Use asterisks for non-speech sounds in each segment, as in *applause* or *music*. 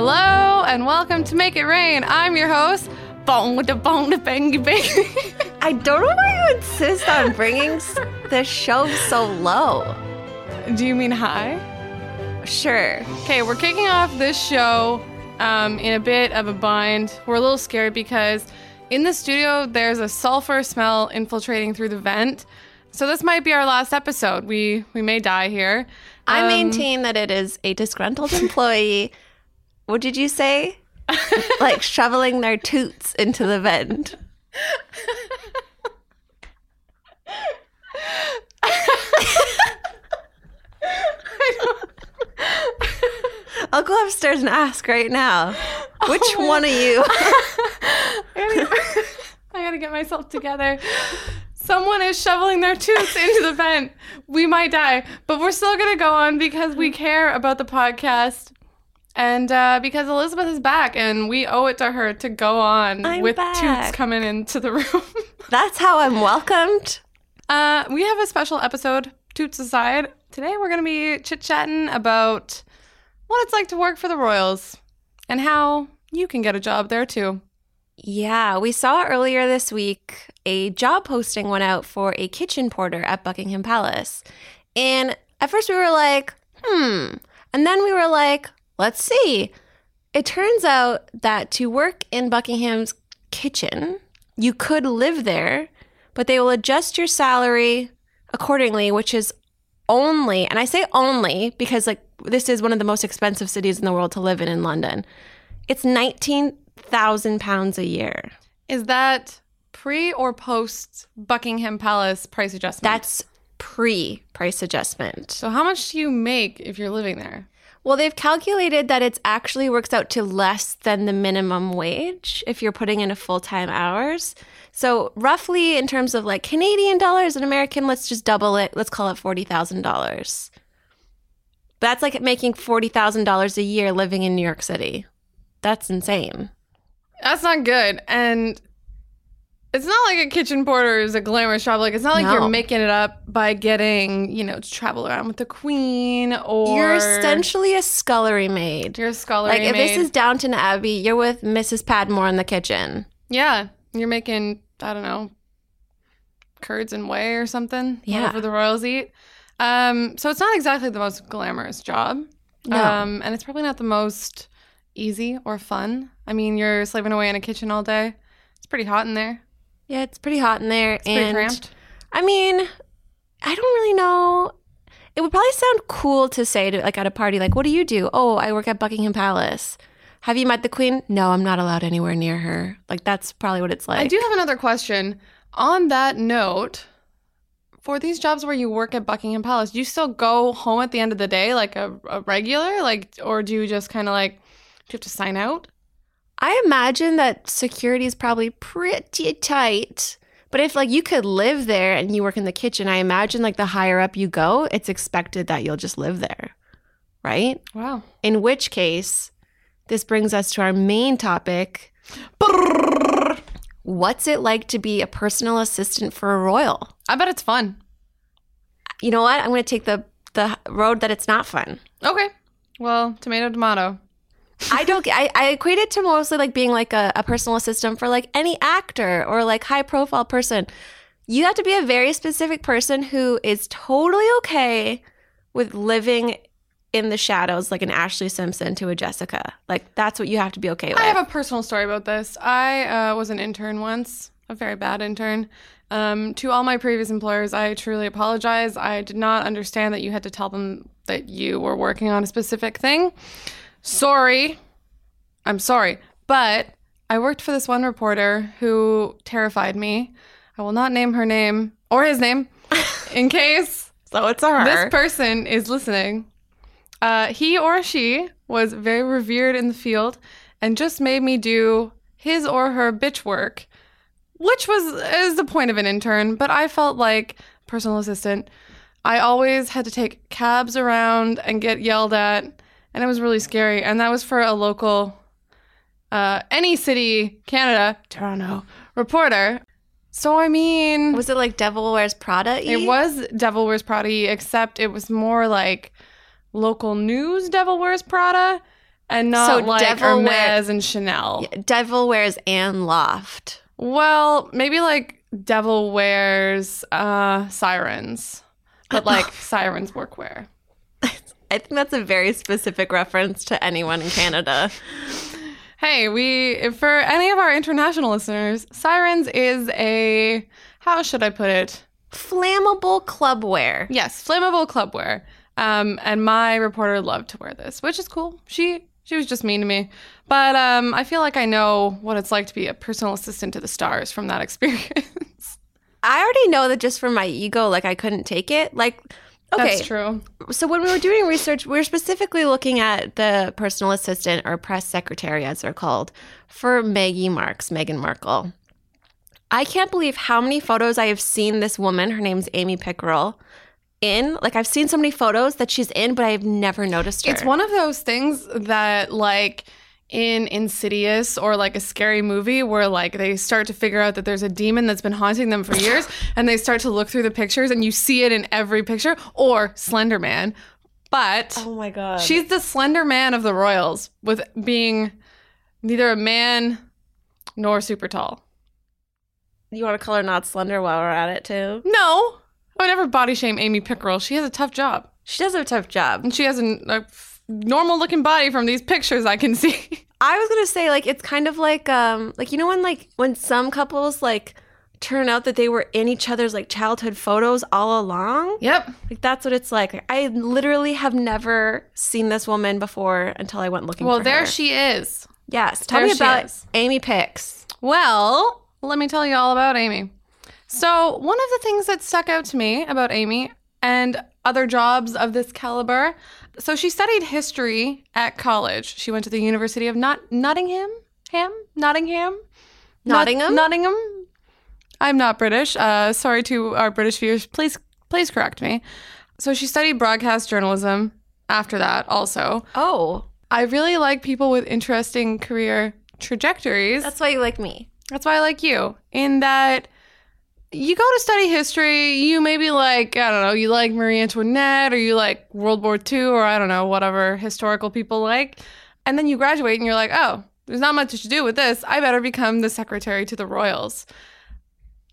Hello and welcome to Make It Rain. I'm your host, Bong with the Bong the Bangy Bang. *laughs* I don't know why you insist on bringing *laughs* the show so low. Do you mean high? Sure. Okay, we're kicking off this show um, in a bit of a bind. We're a little scared because in the studio there's a sulfur smell infiltrating through the vent. So this might be our last episode. We we may die here. I Um, maintain that it is a disgruntled employee. *laughs* what did you say? *laughs* like shoveling their toots into the vent. I'll go upstairs and ask right now. Oh, Which one of you? *laughs* I gotta, I gotta get myself together. Someone is shoveling their toots into the vent. We might die, but we're still gonna go on because we care about the podcast. And uh, because Elizabeth is back, and we owe it to her to go on I'm with back. toots coming into the room. *laughs* That's how I'm welcomed. uh, we have a special episode, Toots Aside. Today we're going to be chit chatting about what it's like to work for the Royals and how you can get a job there too. Yeah, we saw earlier this week a job posting went out for a kitchen porter at Buckingham Palace. And at first we were like, hmm. And then we were like, let's see. It turns out that to work in Buckingham's kitchen, you could live there, but they will adjust your salary accordingly, which is only, and I say only because like this is one of the most expensive cities in the world to live in in London. It's 19,000 pounds a year. Is that pre or post Buckingham Palace price adjustment? That's pre price adjustment. so how much do you make if you're living there? Well, they've calculated that it actually works out to less than the minimum wage if you're putting in a full time hours. So, roughly in terms of like Canadian dollars and American, let's just double it. Let's call it $40,000. That's like making $40,000 a year living in New York City. That's insane. That's not good. And it's not like a kitchen porter is a glamorous job. Like it's not like No. you're making it up by getting, you know, to travel around with the queen or You're essentially a scullery maid. you're a scholar. Like if this is Downton Abbey, you're with Mrs. Patmore in the kitchen. yeah, you're making I don't know curds and whey or something. Yeah. whatever the royals eat. Um, so it's not exactly the most glamorous job. No. Um, and it's probably not the most easy or fun. I mean, you're slaving away in a kitchen all day. It's pretty hot in there. Yeah, it's pretty hot in there. It's and cramped. I mean, I don't really know. It would probably sound cool to say to like at a party, like, "What do you do?" Oh, I work at Buckingham Palace. Have you met the Queen? No, I'm not allowed anywhere near her. Like that's probably what it's like. I do have another question. On that note, for these jobs where you work at Buckingham Palace, do you still go home at the end of the day like a, a regular? Like, or do you just kind of like, do you have to sign out? I imagine that security is probably pretty tight. But if like you could live there and you work in the kitchen, I imagine like the higher up you go, it's expected that you'll just live there. Right? Wow. In which case, this brings us to our main topic. What's it like to be a personal assistant for a royal? I bet it's fun. You know what? I'm going to take the the road that it's not fun. Okay. Well, tomato, tomato. I don't. I, I equate it to mostly like being like a, a personal assistant for like any actor or like high profile person. You have to be a very specific person who is totally okay with living in the shadows, like an Ashlee Simpson to a Jessica. Like that's what you have to be okay with. I have a personal story about this. I uh, was an intern once, a very bad intern. Um, to all my previous employers, I truly apologize. I did not understand that you had to tell them that you were working on a specific thing. Sorry. I'm sorry. But I worked for this one reporter who terrified me. I will not name her name or his name *laughs* in case so it's a her. this person is listening. Uh, he or she was very revered in the field and just made me do his or her bitch work, which was is the point of an intern. But I felt like personal assistant. I always had to take cabs around and get yelled at, and it was really scary. And that was for a local, uh, any city, Canada, Toronto reporter. So I mean, was it like Devil Wears Prada? it was Devil Wears Prada, except it was more like local news Devil Wears Prada. and not So like devil wear- and Chanel. Devil wears Anne Loft. Well, maybe like Devil wears uh, sirens, but like *laughs* sirens workwear. I think that's a very specific reference to anyone in Canada. Hey, we for any of our international listeners, sirens is a how should I put it? Flammable club wear. Yes, flammable clubwear. Um, and my reporter loved to wear this, which is cool. She she was just mean to me, but um, I feel like I know what it's like to be a personal assistant to the stars from that *laughs* experience. I already know that just for my ego, like I couldn't take it. Like, okay, That's true. so when we were doing research, we were specifically looking at the personal assistant or press secretary, as they're called, for Maggie Marks, Meghan Markle. I can't believe how many photos I have seen this woman, her name's Amy Pickerill, in. Like, I've seen so many photos that she's in, but I've never noticed her. It's one of those things that like in Insidious or like a scary movie where like they start to figure out that there's a demon that's been haunting them for years *laughs* and they start to look through the pictures and you see it in every picture or Slender Man. But Oh my God. she's the Slender Man of the Royals with being neither a man nor super tall. you want to call her not slender while we're at it, too? No, I would never body shame Amy Pickerill. She has a tough job She does have a tough job. and she has a, a normal looking body from these pictures I can see. *laughs* I was gonna say like it's kind of like um like you know when like when some couples like turn out that they were in each other's like childhood photos all along. yep. Like that's what it's like. I literally have never seen this woman before until I went looking. For Well, there her. she is. Yes, tell there me about is. Amy Picks. Well, let me tell you all about Amy. So, one of the things that stuck out to me about Amy and other jobs of this caliber, so she studied history at college. She went to the University of Not- Nottingham, Ham, Nottingham, Not- Nottingham? Nottingham. I'm not British. Uh, sorry to our British viewers. Please, please correct me. So she studied broadcast journalism. After that, also, Oh, I really like people with interesting career trajectories. that's why you like me. That's why I like you. In that you go to study history, you maybe like, I don't know, you like Marie Antoinette or you like World War II or I don't know, whatever historical people like. And then you graduate and you're like, oh, there's not much to do with this. I better become the secretary to the royals.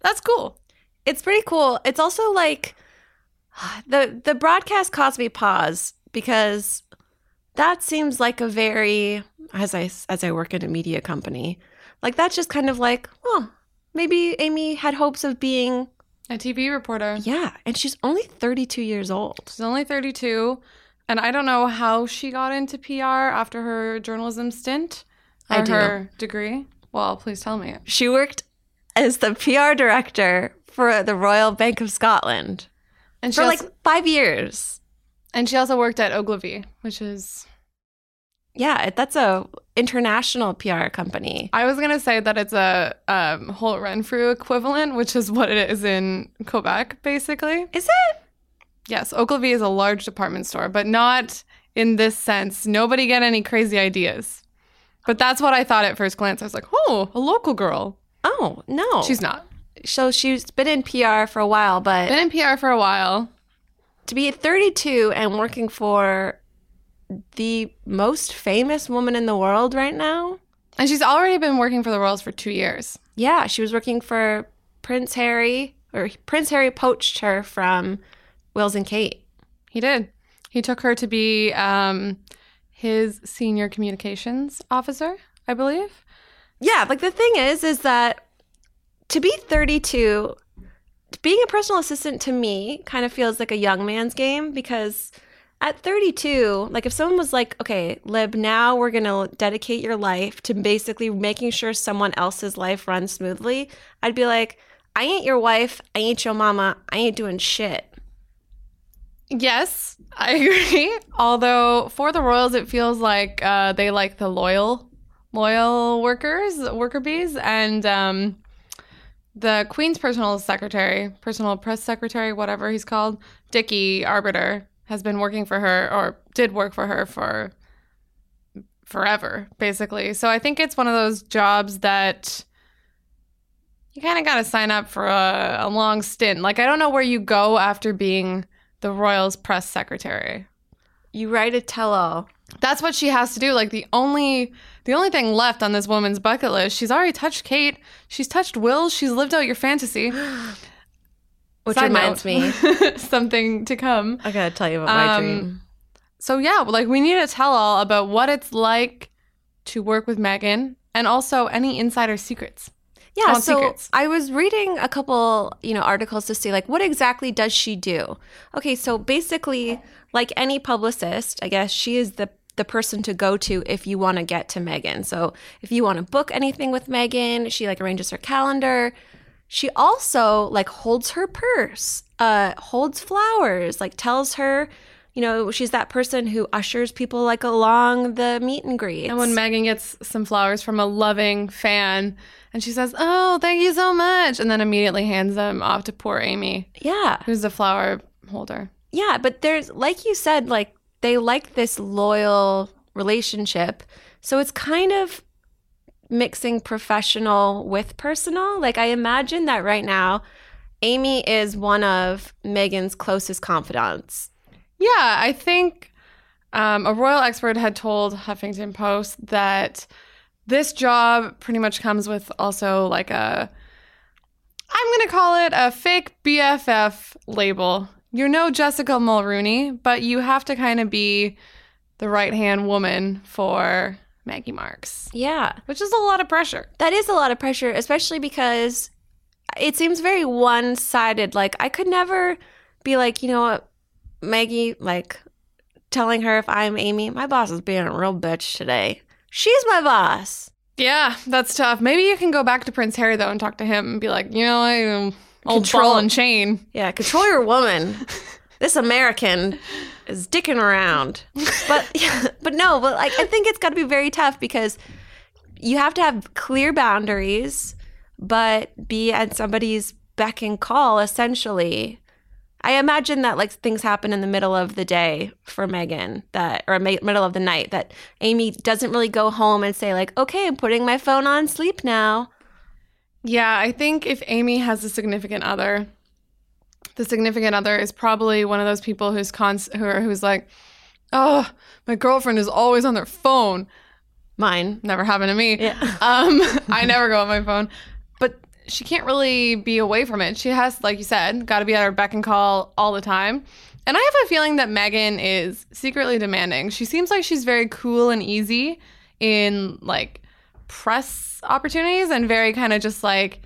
That's cool. It's pretty cool. It's also like the the broadcast caused me pause because that seems like a very as I as I work in a media company, like that's just kind of like, oh, maybe Amy had hopes of being A TV reporter. yeah, and she's only 32 years old. She's only 32. And I don't know how she got into PR after her journalism stint or I do. her degree. Well, please tell me. She worked as the PR director for the Royal Bank of Scotland And she for also- like 5 years. And she also worked at Ogilvy, which is Yeah, that's a international PR company. I was gonna say that it's a um, Holt Renfrew equivalent, which is what it is in Quebec, basically. Is it? Yes, Ogilvy is a large department store, but not in this sense. Nobody get any crazy ideas. But that's what I thought at first glance. I was like, oh, a local girl. Oh, no. She's not. so she's been in PR for a while, but Been in PR for a while. to be 32 and working for the most famous woman in the world right now. And she's already been working for the Royals for two years. Yeah, she was working for Prince Harry, or Prince Harry poached her from Wills and Kate. He did. He took her to be um, his senior communications officer, I believe. Yeah, like the thing is, is that to be 32, being a personal assistant to me kind of feels like a young man's game because at 32, like if someone was like, okay, Lib, now we're going to dedicate your life to basically making sure someone else's life runs smoothly, I'd be like, I ain't your wife. I ain't your mama. I ain't doing shit. Yes, I agree. Although for the Royals, it feels like uh, they like the loyal, loyal workers, worker bees, and um, the Queen's personal secretary, personal press secretary, whatever he's called, Dickie Arbiter, has been working for her or did work for her for forever, basically. So I think it's one of those jobs that you kind of got to sign up for a, a long stint. Like I don't know where you go after being the Royals press secretary. You write a tell all. That's what she has to do. Like the only the only thing left on this woman's bucket list, she's already touched Kate, she's touched Will, she's lived out your fantasy. *gasps* *gasps* *gasps* Which Side reminds note, me, *laughs* something to come. I gotta tell you about my Um, dream. So yeah, like we need to tell all about what it's like to work with Meghan and also any insider secrets. Yeah, so secrets. I was reading a couple, you know, articles to see like what exactly does she do? Okay, so basically, like any publicist, I guess she is the the person to go to if you want to get to Meghan. So if you want to book anything with Meghan, she like arranges her calendar. She also like holds her purse, uh, holds flowers, like tells her, you know, she's that person who ushers people like along the meet and greet. And when Meghan gets some flowers from a loving fan and she says, Oh, thank you so much. And then immediately hands them off to poor Amy, yeah, who's the flower holder. Yeah, but there's like you said, like they like this loyal relationship. So it's kind of mixing professional with personal. Like I imagine that right now, Amy is one of Meghan's closest confidants. Yeah, I think um, a royal expert had told Huffington Post that this job pretty much comes with also like a, I'm going to call it a fake BFF label. You're no Jessica Mulroney, but you have to kind of be the right hand woman for Maggie Marks, Yeah. which is a lot of pressure. That is a lot of pressure, especially because it seems very one sided. Like, I could never be like, you know what, Maggie, like telling her if I'm Amy, my boss is being a real bitch today. She's my boss. Yeah, that's tough. Maybe you can go back to Prince Harry though and talk to him and be like, you know, I um, old Control- ball and chain. Yeah, control your woman. *laughs* this American is dicking around. But *laughs* but no, but like I think it's got to be very tough because you have to have clear boundaries, but be at somebody's beck and call essentially. I imagine that like things happen in the middle of the day for Meghan that or middle of the night that Amy doesn't really go home and say like, "Okay, I'm putting my phone on sleep now." Yeah, I think if Amy has a significant other, the significant other is probably one of those people who's cons- who are, who's like, oh, my girlfriend is always on their phone. Mine. Never happened to me. Yeah. *laughs* Um, I never go on my phone, but she can't really be away from it. She has, like you said, got to be at her beck and call all the time. And I have a feeling that Meghan is secretly demanding. She seems like she's very cool and easy in like press opportunities and very kind of just like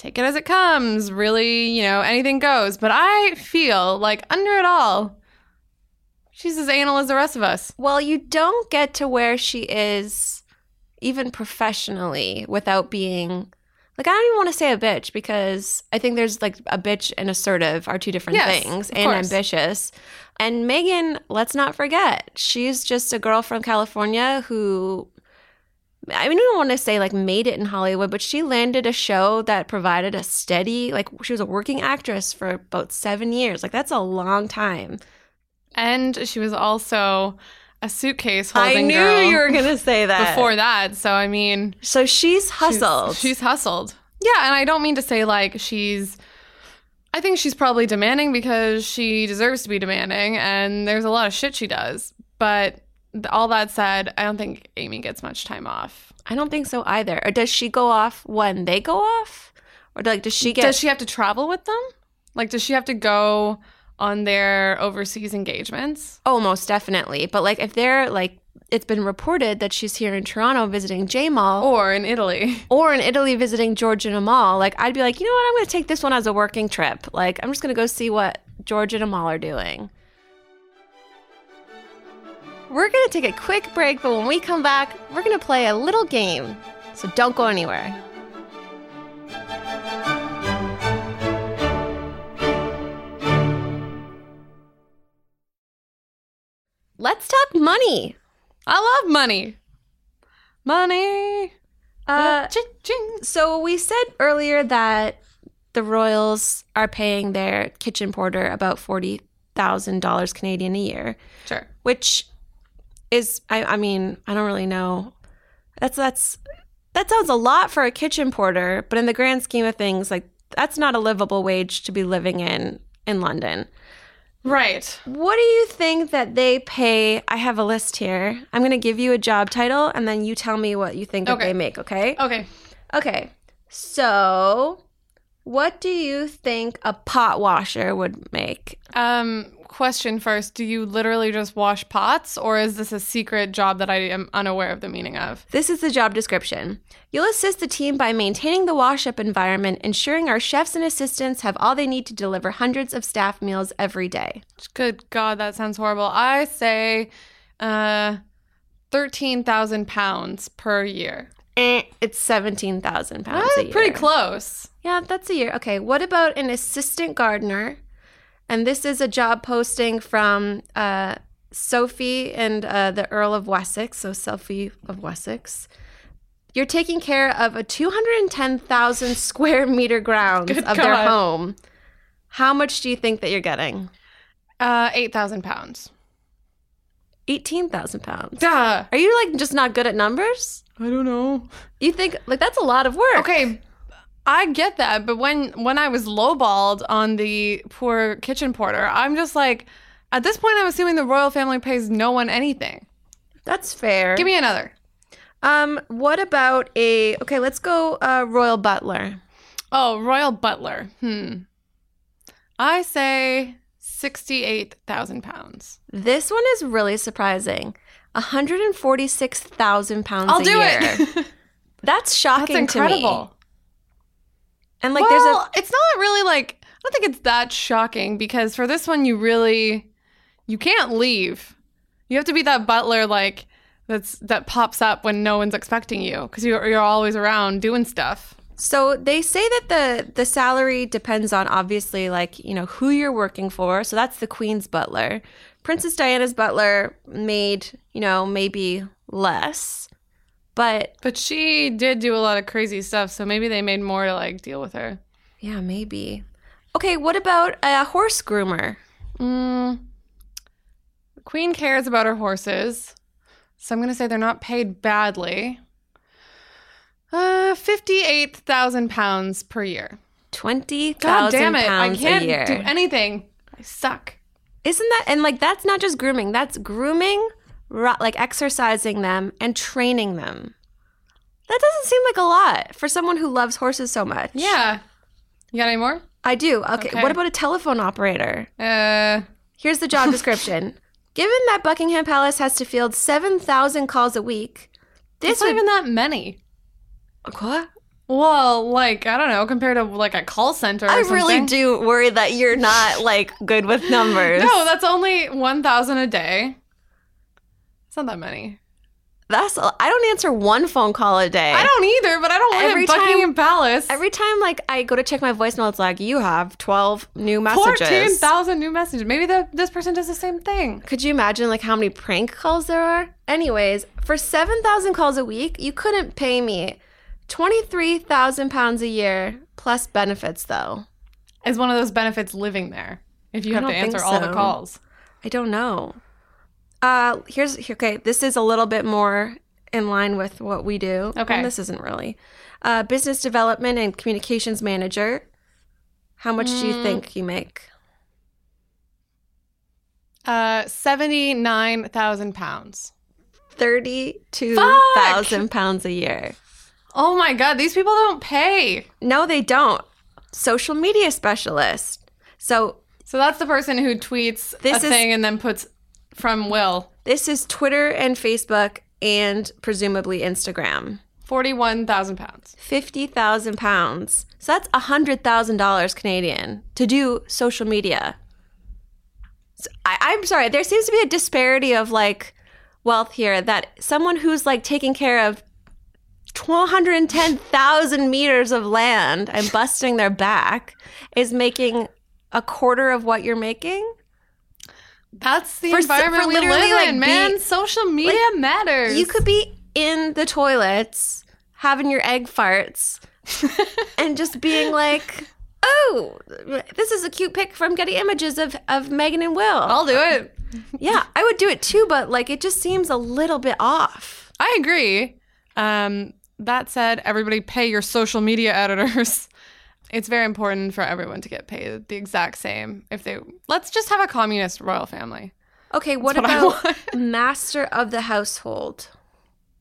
take it as it comes, really, you know, anything goes. But I feel like under it all, she's as anal as the rest of us. Well, you don't get to where she is, even professionally, without being like I don't even want to say a bitch because I think there's like a bitch and assertive are two different Yes, things, and course. ambitious. And Meghan, let's not forget, she's just a girl from California who. I mean, I don't want to say like made it in Hollywood, but she landed a show that provided a steady, like she was a working actress for about seven years. Like that's a long time. And she was also a suitcase holding I knew girl you were gonna say that before that. So I mean, So she's she's- hustled. She's, hustled. Yeah, and I don't mean to say like she's. I think she's probably demanding because she deserves to be demanding, and there's a lot of shit she does. But all that said, I don't think Amy gets much time off. I don't think so either. Or does she go off when they go off? Or like does she get does she have to travel with them? Like, does she have to go on their overseas engagements? Oh, most definitely. But like if they're like it's been reported that she's here in Toronto visiting Jamal Or in Italy? *laughs* or in Italy visiting George and Amal, like I'd be like, you know what, I'm gonna take this one as a working trip. Like I'm just gonna go see what George and Amal are doing. We're gonna take a quick break, but when we come back, we're gonna play a little game. So don't go anywhere. Let's talk money. I love money. Money. Uh, So we said earlier that the Royals are paying their kitchen porter about forty thousand dollars Canadian a year, Sure. which is I, I mean I don't really know. That's that's that sounds a lot for a kitchen porter, but in the grand scheme of things, like that's not a livable wage to be living in in London. Right. What do you think that they pay? I have a list here. I'm going to give you a job title and then you tell me what you think that they make, okay? Okay. Okay. So, what do you think a pot washer would make? Um, question first. Do you literally just wash pots or is this a secret job that I am unaware of the meaning of? This is the job description. You'll assist the team by maintaining the wash up environment, ensuring our chefs and assistants have all they need to deliver hundreds of staff meals every day. Good God, that sounds horrible. I say uh 13,000 pounds per year. Eh, it's 17,000 pounds That's a year. pretty close. Yeah, that's a year. Okay, what about an assistant gardener? And this is a job posting from uh, Sophie and uh, the Earl of Wessex. So, Sophie of Wessex. You're taking care of a 210,000 square meter grounds Good of their home. How much do you think that you're getting? Uh 8,000 pounds. 18,000 pounds. Duh. Are you like just not good at numbers? I don't know. You think like that's a lot of work. Okay, I get that, but when when I was lowballed on the poor kitchen porter, I'm just like, at this point, I'm assuming the royal family pays no one anything. That's fair. Give me another. um what about a Okay, let's go uh royal butler. Oh, royal butler. Hmm. I say sixty-eight thousand pounds. This one is really surprising. 146,000 pounds I'll do year. *laughs* it. That's shocking. That's incredible. And like well, there's a it's not really like I don't think it's that shocking because for this one you really you can't leave. You have to be that butler like that's that pops up when no one's expecting you because you're you're always around doing stuff. So they say that the the salary depends on obviously like, you know, who you're working for. So that's the queen's butler. Princess Diana's butler made, you know, maybe less. But But she did do a lot of crazy stuff, so maybe they made more to like deal with her. yeah, maybe. Okay, what about a horse groomer? Mm. The queen cares about her horses, so I'm gonna say they're not paid badly. Uh, fifty-eight thousand pounds per year. Twenty God thousand damn it! I pounds can't a year. do anything. I suck. Isn't that and like that's not just grooming, that's grooming, like exercising them and training them. That doesn't seem like a lot for someone who loves horses so much. Yeah. You got any more? I do. Okay. Okay. What about a telephone operator? Uh, Here's the job *laughs* description. Given that Buckingham Palace has to field 7,000 calls a week, this it's not would even that many. What? Well, like I don't know, compared to like a call center. Or I really do worry that you're not like good with *laughs* numbers. No, that's only one thousand a day. It's not that many. That's I don't answer one phone call a day. I don't either, but I don't live Every in time- Buckingham Palace. Every time like I go to check my voicemail, it's like you have 12 new messages. Fourteen thousand new messages. Maybe the, this person does the same thing. Could you imagine like how many prank calls there are? Anyways, for 7,000 calls a week, you couldn't pay me 23,000 pounds a year plus benefits though. Is one of those benefits living there? If you have to answer all the calls. I don't know. Uh here's okay, this is a little bit more in line with what we do. Okay. And this isn't really. Uh business development and communications manager. How much do you Mm. think you make? Uh, seventy nine thousand pounds. 32,000 pounds a year. Oh my god, these people don't pay. No, they don't. Social media specialist. So So that's the person who tweets This a is- thing and then puts from Will this is Twitter and Facebook and presumably Instagram. forty one thousand pounds. 50,000 pounds. So that's $100,000 Canadian to do social media. So I, I'm sorry, there seems to be a disparity of like wealth here that someone who's like taking care of 210,000 meters of land and busting their back is making a quarter of what you're making. That's the For environment for we live like, in, man. be- Social media matters. You could be in the toilets having your egg farts *laughs* and just being like, "Oh, this is a cute pic from Getty Images of of Meghan and Will." I'll do it. *laughs* yeah, I would do it too, but like it just seems a little bit off. I agree. Um, that said, everybody pay your social media editors. *laughs* it's very important for everyone to get paid the exact same. If they let's just have a communist royal family. Okay, what That's about *laughs* master of the household?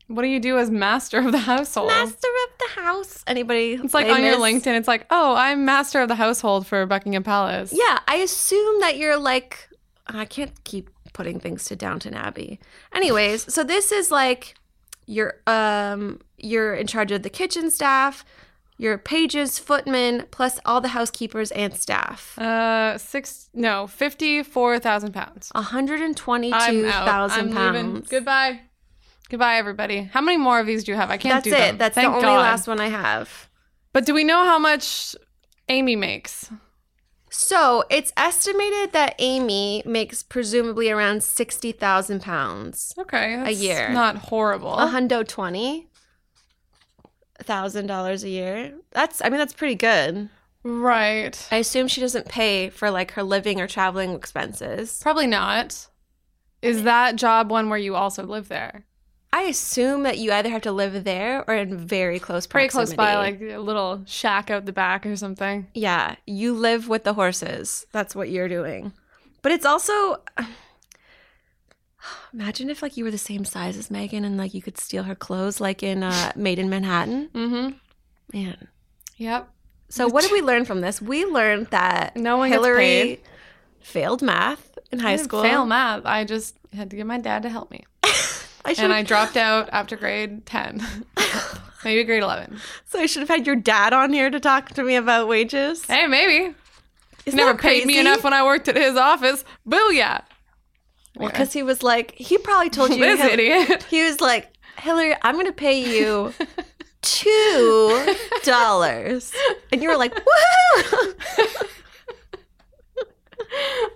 What do you do as master of the household? Master of the house. Anybody? It's like on your? LinkedIn. It's like, oh, I'm master of the household for Buckingham Palace. Yeah, I assume that you're like I can't keep putting things to Downton Abbey. Anyways, so this is like you're um you're in charge of the kitchen staff, your pages, footmen, plus all the housekeepers and staff. Uh, six no, fifty-four thousand pounds. One hundred and twenty-two thousand I'm leaving. pounds. Goodbye. Goodbye, everybody. How many more of these do you have? I can't That's do it. them. That's Thank the only God. last one I have. But do we know how much Amy makes? So it's estimated that Amy makes presumably around sixty thousand pounds. Okay, that's year. Not horrible. A hundo twenty thousand dollars a year. That's I mean that's pretty good. Right. I assume she doesn't pay for like her living or traveling expenses. Probably not. Is that job one where you also live there? I assume that you either have to live there or in very close Pretty close by, like a little shack out the back or something. yeah, you live with the horses. That's what you're doing. But it's also *sighs* imagine if like you were the same size as Meghan and like you could steal her clothes like in uh, *laughs* Maid in Manhattan. Mm-hmm. Man. Yep. So what did we learn from this? We learned that No one Hillary failed math in high school. Fail math. I just had to get my dad to help me, *laughs* I and I dropped out after grade ten, *laughs* maybe grade eleven. so I should have had your dad on here to talk to me about wages. Hey, maybe. He Isn't never that paid me enough when I worked at his office. Booyah! Well, because he was like, he probably told *laughs* you. this idiot. *laughs* He was like, Hillary, I'm going to pay you *laughs* two dollars, and you were like, woohoo!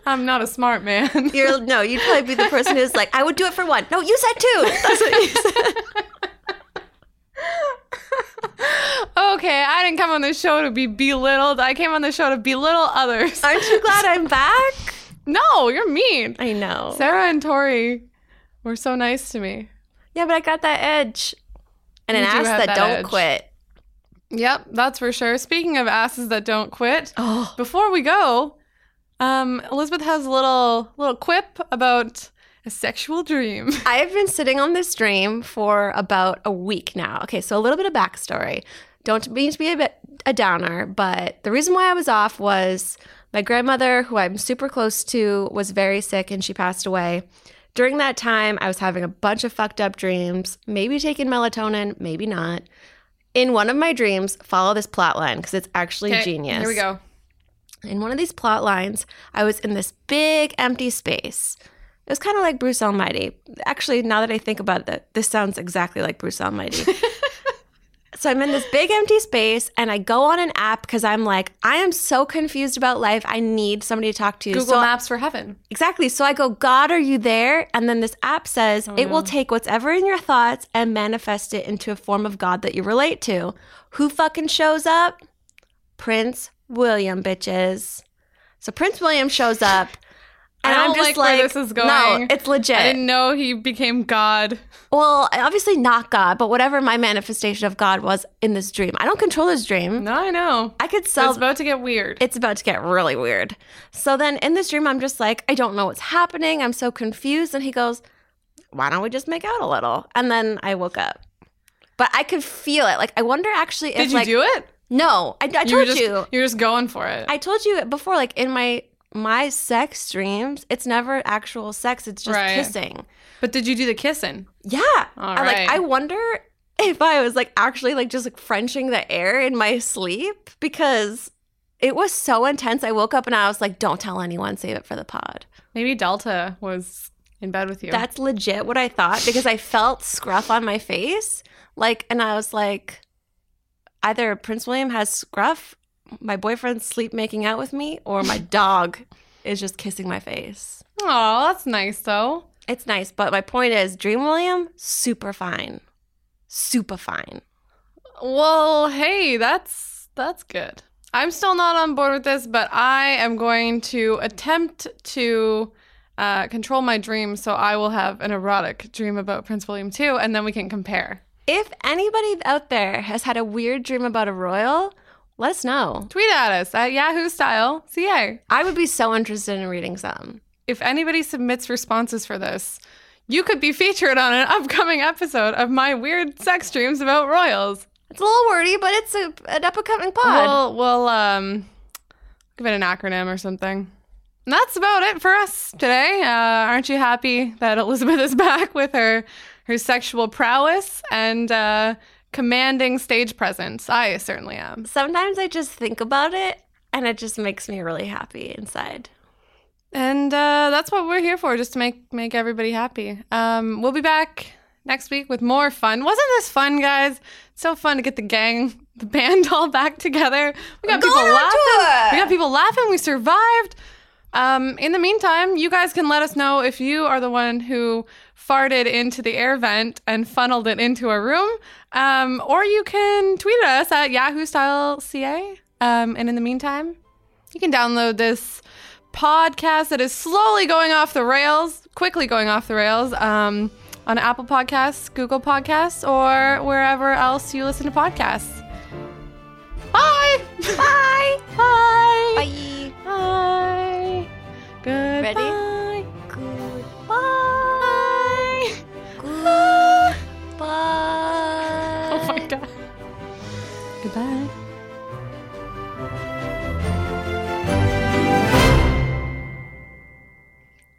I'm not a smart man. You're no, you'd probably be the person who's like, I would do it for one. No, you said two. That's what you said. okay, I didn't come on this show to be belittled. I came on the show to belittle others. Aren't you glad I'm back? No, you're mean. I know. Sarah and Tori were so nice to me. Yeah, but I got that edge, and an You ass that, that don't edge. quit. Yep, that's for sure. Speaking of asses that don't quit, *gasps* Oh, before we go, um, Elizabeth has a little little quip about a sexual dream. *laughs* I've been sitting on this dream for about a week now. Okay, so a little bit of backstory. Don't mean to be a bit a downer, but the reason why I was off was my grandmother, who I'm super close to, was very sick and she passed away. During that time, I was having a bunch of fucked up dreams, maybe taking melatonin, maybe not. In one of my dreams, follow this plot line because it's actually Okay, genius. Here we go. In one of these plot lines, I was in this big empty space. It was kind of like Bruce Almighty. Actually, now that I think about it, this sounds exactly like Bruce Almighty. *laughs* so I'm in this big empty space and I go on an app because I'm like, I am so confused about life. I need somebody to talk to. Google so Maps for heaven. Exactly. So I go, God, are you there? And then this app says oh, it will take whatever in your thoughts and manifest it into a form of God that you relate to. Who fucking shows up? Prince William, bitches. So Prince William shows up. And I I'm don't just like like, where this is going. no, it's legit. I didn't know he became God. well, obviously not God, but whatever my manifestation of God was in this dream. I don't control this dream. No, I know. I could sell it's about to get weird. it's about to get really weird. So then in this dream, I'm just like, I don't know what's happening. I'm so confused. And he goes, Why don't we just make out a little? And then I woke up. But I could feel it. Like, I wonder actually if, Did you like, do it? no, I, I You told just, you. You're just going for it. I told you before, like, in my my sex dreams, it's never actual sex, it's just Right. kissing. but did you do the kissing? Yeah. All I, like. I wonder if I was like actually like just like Frenching the air in my sleep because it was so intense. I woke up and I was like, don't tell anyone, save it for the pod. Maybe Delta was in bed with you. That's legit what I thought because I felt scruff on my face. Like, and I was like, either Prince William has scruff, my boyfriend's sleep making out with me, or my *laughs* dog is just kissing my face. Oh, that's nice though. It's nice, but my point is, Dream William, super fine. Super fine. Well, hey, that's that's good. I'm still not on board with this, but I am going to attempt to uh, control my dreams so I will have an erotic dream about Prince William too, and then we can compare. If anybody out there has had a weird dream about a royal, Let us know. Tweet at us at Yahoo Style CA. I would be so interested in reading some. If anybody submits responses for this, you could be featured on an upcoming episode of my weird sex dreams about royals. It's a little wordy, but it's a, an upcoming pod. We'll, we'll um, give it an acronym or something. And that's about it for us today. Uh, aren't you happy that Elizabeth is *laughs* back with her her sexual prowess and uh, commanding stage presence? I certainly am. Sometimes I just think about it and it just makes me really happy inside. And uh, that's what we're here for, just to make make everybody happy. Um, we'll be back next week with more fun. Wasn't this fun, guys? so fun to get the gang, the band *laughs* all back together. We got people laughing. We got people laughing. We survived. Um, in the meantime, you guys can let us know if you are the one who farted into the air vent and funneled it into a room, um, or you can tweet at us at Yahoo Style CA. Um, and in the meantime, you can download this podcast that is slowly going off the rails, quickly going off the rails, um, on Apple Podcasts, Google Podcasts, or wherever else you listen to podcasts. Bye. Bye. *laughs* Bye. Bye. Bye. Goodbye. Ready? Bye. Oh my god. Goodbye.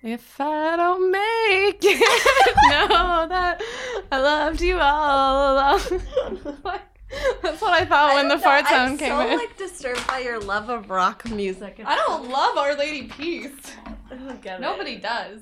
If I don't make it, *laughs* know that I loved you all along. *laughs* That's what I thought when the fart sound came I'm so in. like disturbed by your love of rock music. I don't love Our Lady Peace. I don't get it. Nobody does.